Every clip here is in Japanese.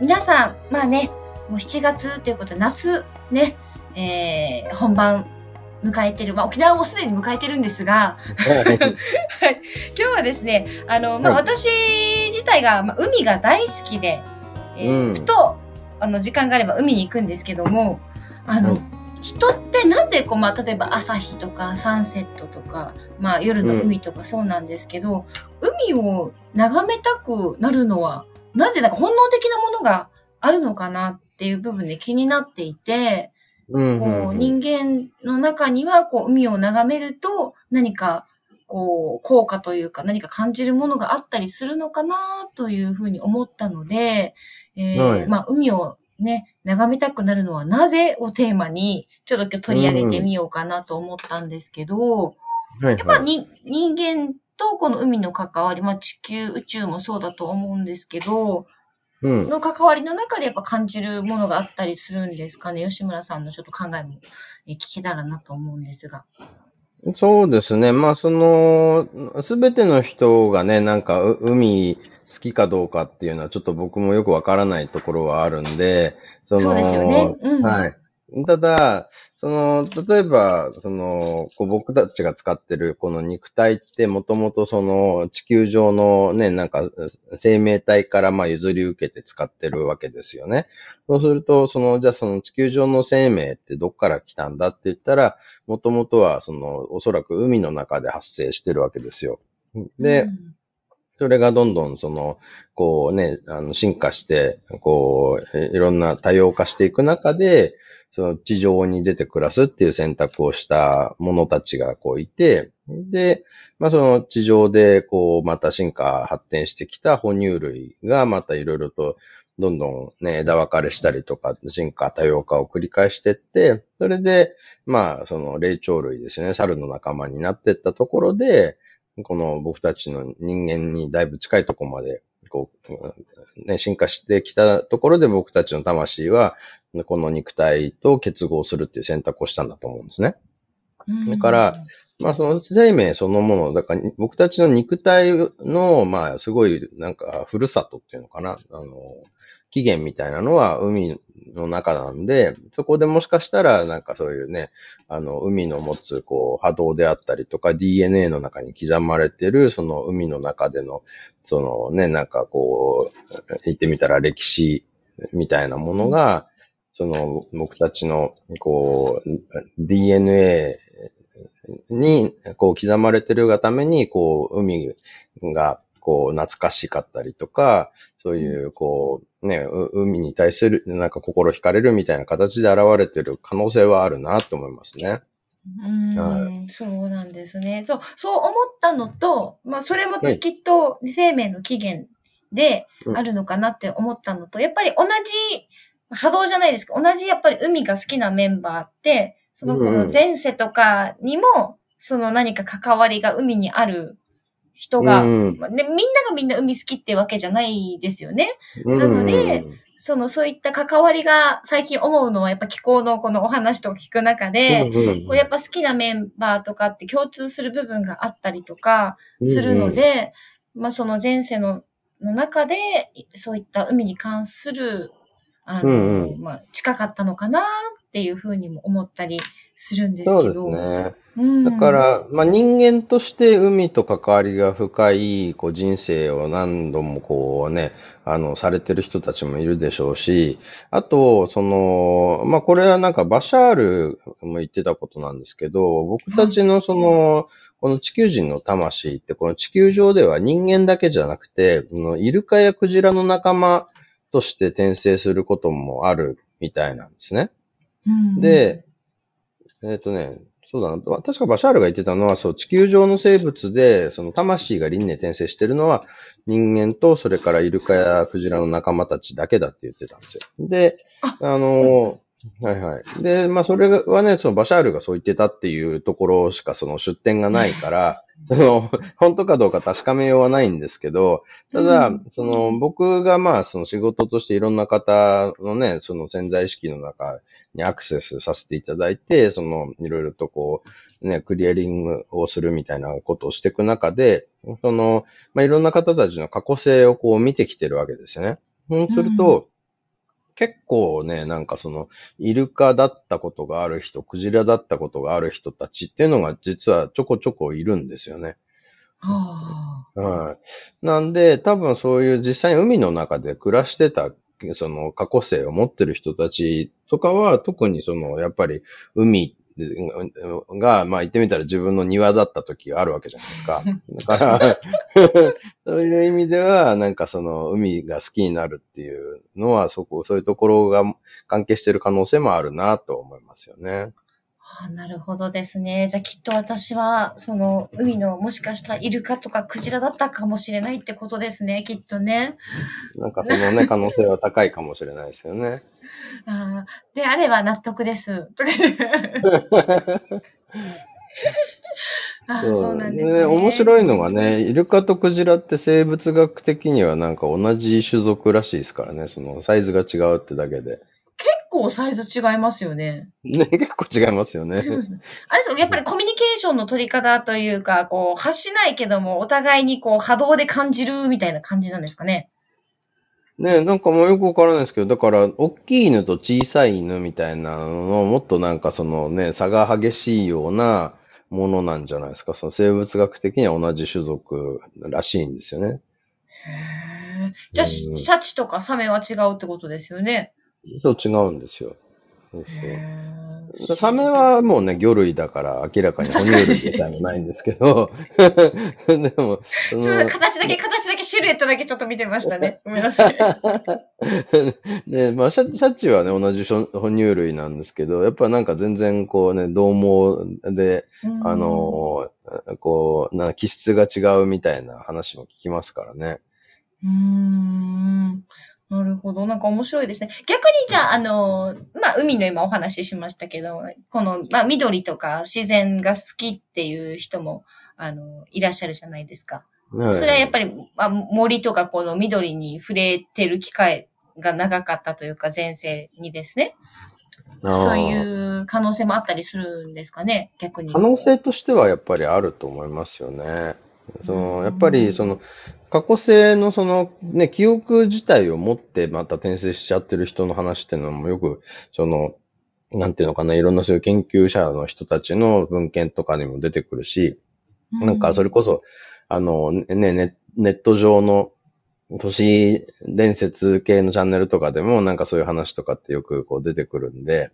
皆さんまあねもう7月ということで夏ねえー、本番迎えてる、まあ、沖縄もすでに迎えてるんですが、はい。今日はですね、あの、まあ、はい。私自体が、まあ、海が大好きで、えーうん。ふと、あの、時間があれば海に行くんですけども、あの、はい。人ってなぜこう、まあ、例えば朝日とかサンセットとか、まあ、夜の海とかそうなんですけど、海を眺めたくなるのは、なぜなんか本能的なものがあるのかなっていう部分で気になっていて、うんこう、うん。人間の中には、こう、海を眺めると、何か、こう、効果というか、何か感じるものがあったりするのかな、というふうに思ったので、えーはい。まあ、海をね、眺めたくなるのはなぜをテーマに、ちょっと今日取り上げてみようかなと思ったんですけど、はいやっぱ人間とこの海の関わり、まあ、地球、宇宙もそうだと思うんですけど、うん。の関わりの中でやっぱ感じるものがあったりするんですかね？吉村さんのちょっと考えもえー聞けたらなと思うんですが。そうですね。まあ、その、すべての人がね、なんか、う海好きかどうかっていうのは、ちょっと僕もよくわからないところはあるんで、その、そうですよねうんはい。ただ、その、例えば、その、こう僕たちが使ってるこの肉体ってもともとその地球上のね、なんか生命体からまあ譲り受けて使ってるわけですよね。そうすると、その、じゃあその地球上の生命ってどっから来たんだって言ったら、もともとはその、おそらく海の中で発生してるわけですよ。で、うんそれがどんどんその、こうね、あの、進化して、こう、えいろんな多様化していく中で、その地上に出て暮らすっていう選択をした者たちがこういて、で、まあその地上でこうまた進化発展してきた哺乳類がまたいろいろとどんどんね、枝分かれしたりとか、進化多様化を繰り返していって、それで、まあその霊長類ですね、猿の仲間になっていったところで、この僕たちの人間にだいぶ近いところまで、こう、うんね、進化してきたところで僕たちの魂は、この肉体と結合するっていう選択をしたんだと思うんですね。うんだから、まあその生命そのもの、だから僕たちの肉体の、まあすごいなんかふるさとっていうのかな、あの、起源みたいなのは海の中なんで、そこでもしかしたらなんかそういうね、あの、海の持つこう波動であったりとか DNA の中に刻まれてる、その海の中での、そのね、なんかこう、言ってみたら歴史みたいなものが、その僕たちのこう、DNA に、こう刻まれてるがために、こう、海が、こう、懐かしかったりとか、そういう、こう、ね、う海に対する、なんか心惹かれるみたいな形で現れてる可能性はあるなと思いますね。うんはそうなんですね。そう、そう思ったのと、まあ、それもはいきっと生命の起源でうんあるのかなって思ったのと、やっぱり同じ波動じゃないですか。同じやっぱり海が好きなメンバーって、そのこの前世とかにも、その何か関わりが海にある人が、うん。まあね、みんながみんな海好きってわけじゃないですよね。うん。なのでその、そういった関わりが最近思うのは、やっぱ気候のこのお話と聞く中で、うんうんこうやっぱ好きなメンバーとかって共通する部分があったりとかするので、まあその前世のの中で、そういった海に関する、あの、うんうん。まあ近かったのかなっていうふうにも思ったりするんですそうですけど。ね。うんだか、ら、まあ、人間として海と関わりが深いこう人生を何度もこうね、あの、されてる人たちもいるでしょうし、あと、その、まあ、これはなんかバシャールも言ってたことなんですけど、僕たちのその、この地球人の魂って、この地球上では人間だけじゃなくて、イルカやクジラの仲間として転生することもあるみたいなんですね。うん、で、えっ、とね、そうだな。確かバシャールが言ってたのは、そう、地球上の生物で、その魂が輪廻転生してるのは、人間と、それからイルカやクジラの仲間たちだけだって言ってたんですよ。で、あの、はいはい。で、まあそれはね、そのバシャールがそう言ってたっていうところしかその出典がないから、その、本当かどうか確かめようはないんですけど、ただ、その、僕がまあ、その仕事としていろんな方のね、その潜在意識の中にアクセスさせていただいて、その、いろいろとこう、ね、クリアリングをするみたいなことをしていく中で、その、まあ、いろんな方たちの過去性をこう見てきてるわけですよね。そうすると、結構ね、なんかその、イルカだったことがある人、クジラだったことがある人たちっていうのが実はちょこちょこいるんですよね。はあ、はい。なんで、多分そういう実際に海の中で暮らしてた、その過去性を持ってる人たちとかは、特にその、やっぱり海が、まあ言ってみたら自分の庭だった時があるわけじゃないですか。だから、そういう意味では、なんかその海が好きになるっていうのは、そこ、そういうところが関係している可能性もあるなと思いますよね。あなるほどですね。じゃあきっと私は、その海のもしかしたらイルカとかクジラだったかもしれないってことですね、きっとね。なんかそのね、可能性は高いかもしれないですよね。あであれば納得です。あそうなんですね、面白いのがね、イルカとクジラって生物学的にはなんか同じ種族らしいですからね、そのサイズが違うってだけで。結構サイズ違いますよね。ね、結構違いますよね。あれですやっぱりコミュニケーションの取り方というか、こう、発しないけども、お互いにこう、波動で感じるみたいな感じなんですかね。ねなんかもうよくわからないですけど、だから、大きい犬と小さい犬みたいなのの、もっとなんかそのね、差が激しいようなものなんじゃないですか。その生物学的には同じ種族らしいんですよね。へじゃあ、シャチとかサメは違うってことですよね。そう、違うんですよ。そうそう。サメはもうね、魚類だから明らかに哺乳類でさえもないんですけど、でも、その形だけ、形だけ、シルエットだけちょっと見てましたね。ごめんなさい。で、まあシャ、シャチはね、同じ哺乳類なんですけど、やっぱなんか全然こうね、獰猛で、あの、こう、な気質が違うみたいな話も聞きますからね。うん。なるほど。なんか面白いですね。逆にじゃあ、あの、まあ、海の今お話ししましたけど、この、まあ、緑とか自然が好きっていう人も、あの、いらっしゃるじゃないですか。はい、それはやっぱり、まあ、森とかこの緑に触れてる機会が長かったというか、前世にですね。そういう可能性もあったりするんですかね、逆に。可能性としてはやっぱりあると思いますよね。その、やっぱり、その、過去性のその、ね、記憶自体を持ってまた転生しちゃってる人の話っていうのもよく、その、なんていうのかな、いろんなそういう研究者の人たちの文献とかにも出てくるし、なんかそれこそ、あの、ね、ネネット上の都市伝説系のチャンネルとかでもなんかそういう話とかってよくこう出てくるんで、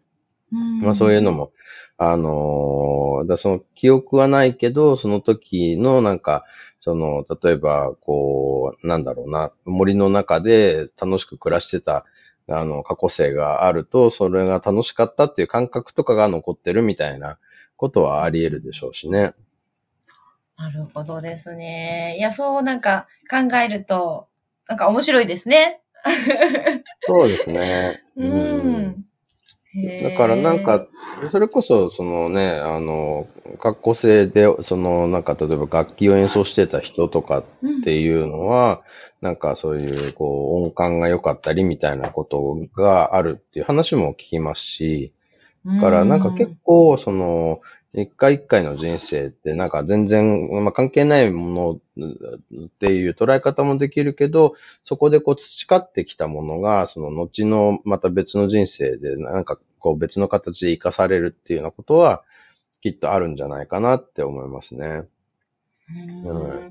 まあそういうのもあの、だその記憶はないけど、その時のなんか、その、例えば、こう、なんだろうな、森の中で楽しく暮らしてた、あの、過去性があると、それが楽しかったっていう感覚とかが残ってるみたいなことはあり得るでしょうしね。なるほどですね。いや、そうなんか考えると、なんか面白いですね。そうですね。うん。だからなんか、それこそ、そのね、あの、格好性で、その、なんか、例えば楽器を演奏してた人とかっていうのは、うん、なんかそういう、こう、音感が良かったりみたいなことがあるっていう話も聞きますし、だからなんか結構、その、一回一回の人生ってなんか全然、まあ、関係ないものっていう捉え方もできるけど、そこでこう培ってきたものが、その後のまた別の人生でなんかこう別の形で活かされるっていうようなことはきっとあるんじゃないかなって思いますね。うん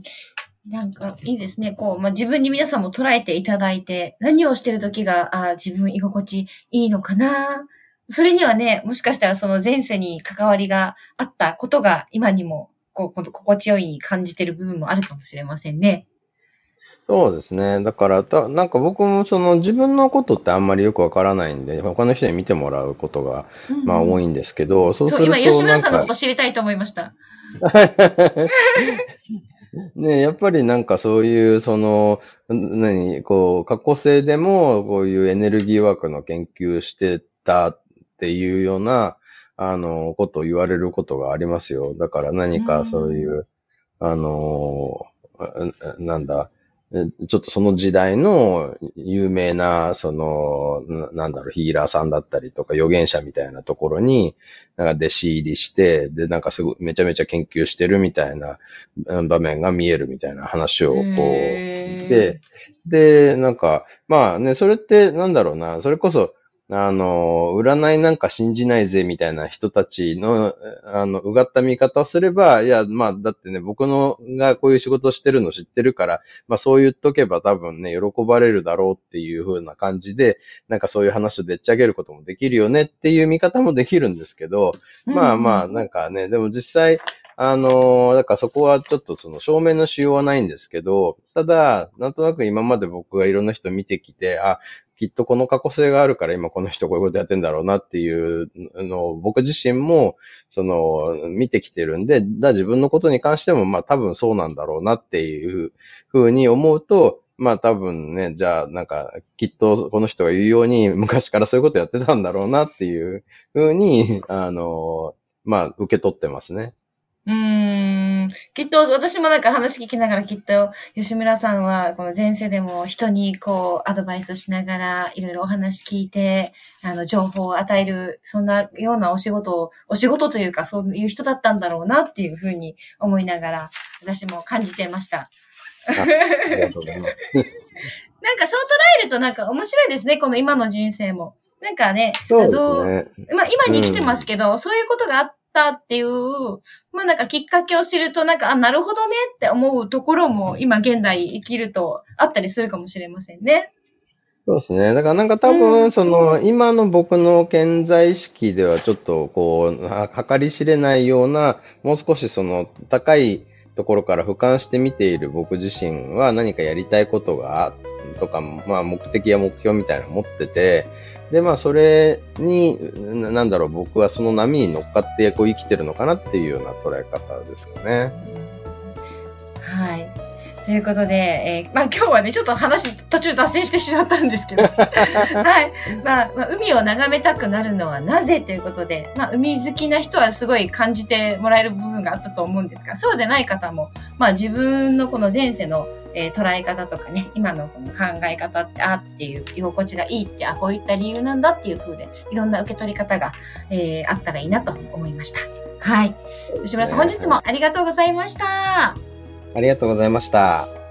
なんかいいですね。こう、まあ、自分に皆さんも捉えていただいて、何をしてる時が、あ自分居心地いいのかなそれにはね、もしかしたらその前世に関わりがあったことが今にもこう、心地よいに感じてる部分もあるかもしれませんね。そうですね。だからた、なんか僕もその自分のことってあんまりよくわからないんで、他の人に見てもらうことが、まあ多いんですけど、そうすると。そう、今吉村さんのこと知りたいと思いました。ねやっぱりなんかそういう、その、何、こう、過去性でも、こういうエネルギーワークの研究してたっていうような、あの、ことを言われることがありますよ。だから何かそういう、うあの、なんだ、ちょっとその時代の有名な、その、なんだろう、ヒーラーさんだったりとか、預言者みたいなところに、なんか弟子入りして、で、なんかすごい、めちゃめちゃ研究してるみたいな場面が見えるみたいな話をこう、で、で、なんか、まあね、それってなんだろうな、それこそ、あの、占いなんか信じないぜみたいな人たちの、あの、うがった見方をすれば、いや、まあ、だってね、僕のがこういう仕事をしてるの知ってるから、まあそう言っとけば多分ね、喜ばれるだろうっていう風な感じで、なんかそういう話をでっち上げることもできるよねっていう見方もできるんですけど、まあまあ、なんかね、でも実際、あのだからそこはちょっとその証明のしようはないんですけど、ただ、なんとなく今まで僕がいろんな人見てきて、あ、きっとこの過去性があるから今この人こういうことやってんだろうなっていうのを僕自身も、その、見てきてるんで、だ自分のことに関してもまあ多分そうなんだろうなっていうふうに思うと、まあ多分ね、じゃあなんかきっとこの人が言うように昔からそういうことやってたんだろうなっていうふうに、あの、まあ受け取ってますね。うーん。きっと、私もなんか話聞きながらきっと、吉村さんは、この前世でも人にこう、アドバイスしながら、いろいろお話聞いて、あの、情報を与える、そんなようなお仕事を、お仕事というか、そういう人だったんだろうなっていうふうに思いながら、私も感じてました。ありがとうございます。なんかそう捉えるとなんか面白いですね、この今の人生も。なんかね、そうですね。まあ今に生きてますけど、うん、そういうことがあって、ったっていう、まあなんかきっかけを知ると、なんか、あ、なるほどねって思うところも、今現代生きるとあったりするかもしれませんね。そうですね。だからなんか多分、その、今の僕の健在意識ではちょっとこう、計り知れないような、もう少しその、高いところから俯瞰して見ている僕自身は何かやりたいことが、とか、まあ目的や目標みたいなの持ってて、で、まあ、それに、なんだろう、僕はその波に乗っかってこう生きてるのかなっていうような捉え方ですかね。はい。ということで、えー、まあ今日はね、ちょっと話途中脱線してしまったんですけど、はい。まあ、まあ、海を眺めたくなるのはなぜということで、まあ海好きな人はすごい感じてもらえる部分があったと思うんですが、そうでない方も、まあ自分のこの前世のえー、捉え方とかね、今のこの考え方って、あっていう、居心地がいいって、あ、こういった理由なんだっていう風で、いろんな受け取り方が、えー、あったらいいなと思いました。はい。吉村さん、本日もありがとうございました。ありがとうございました。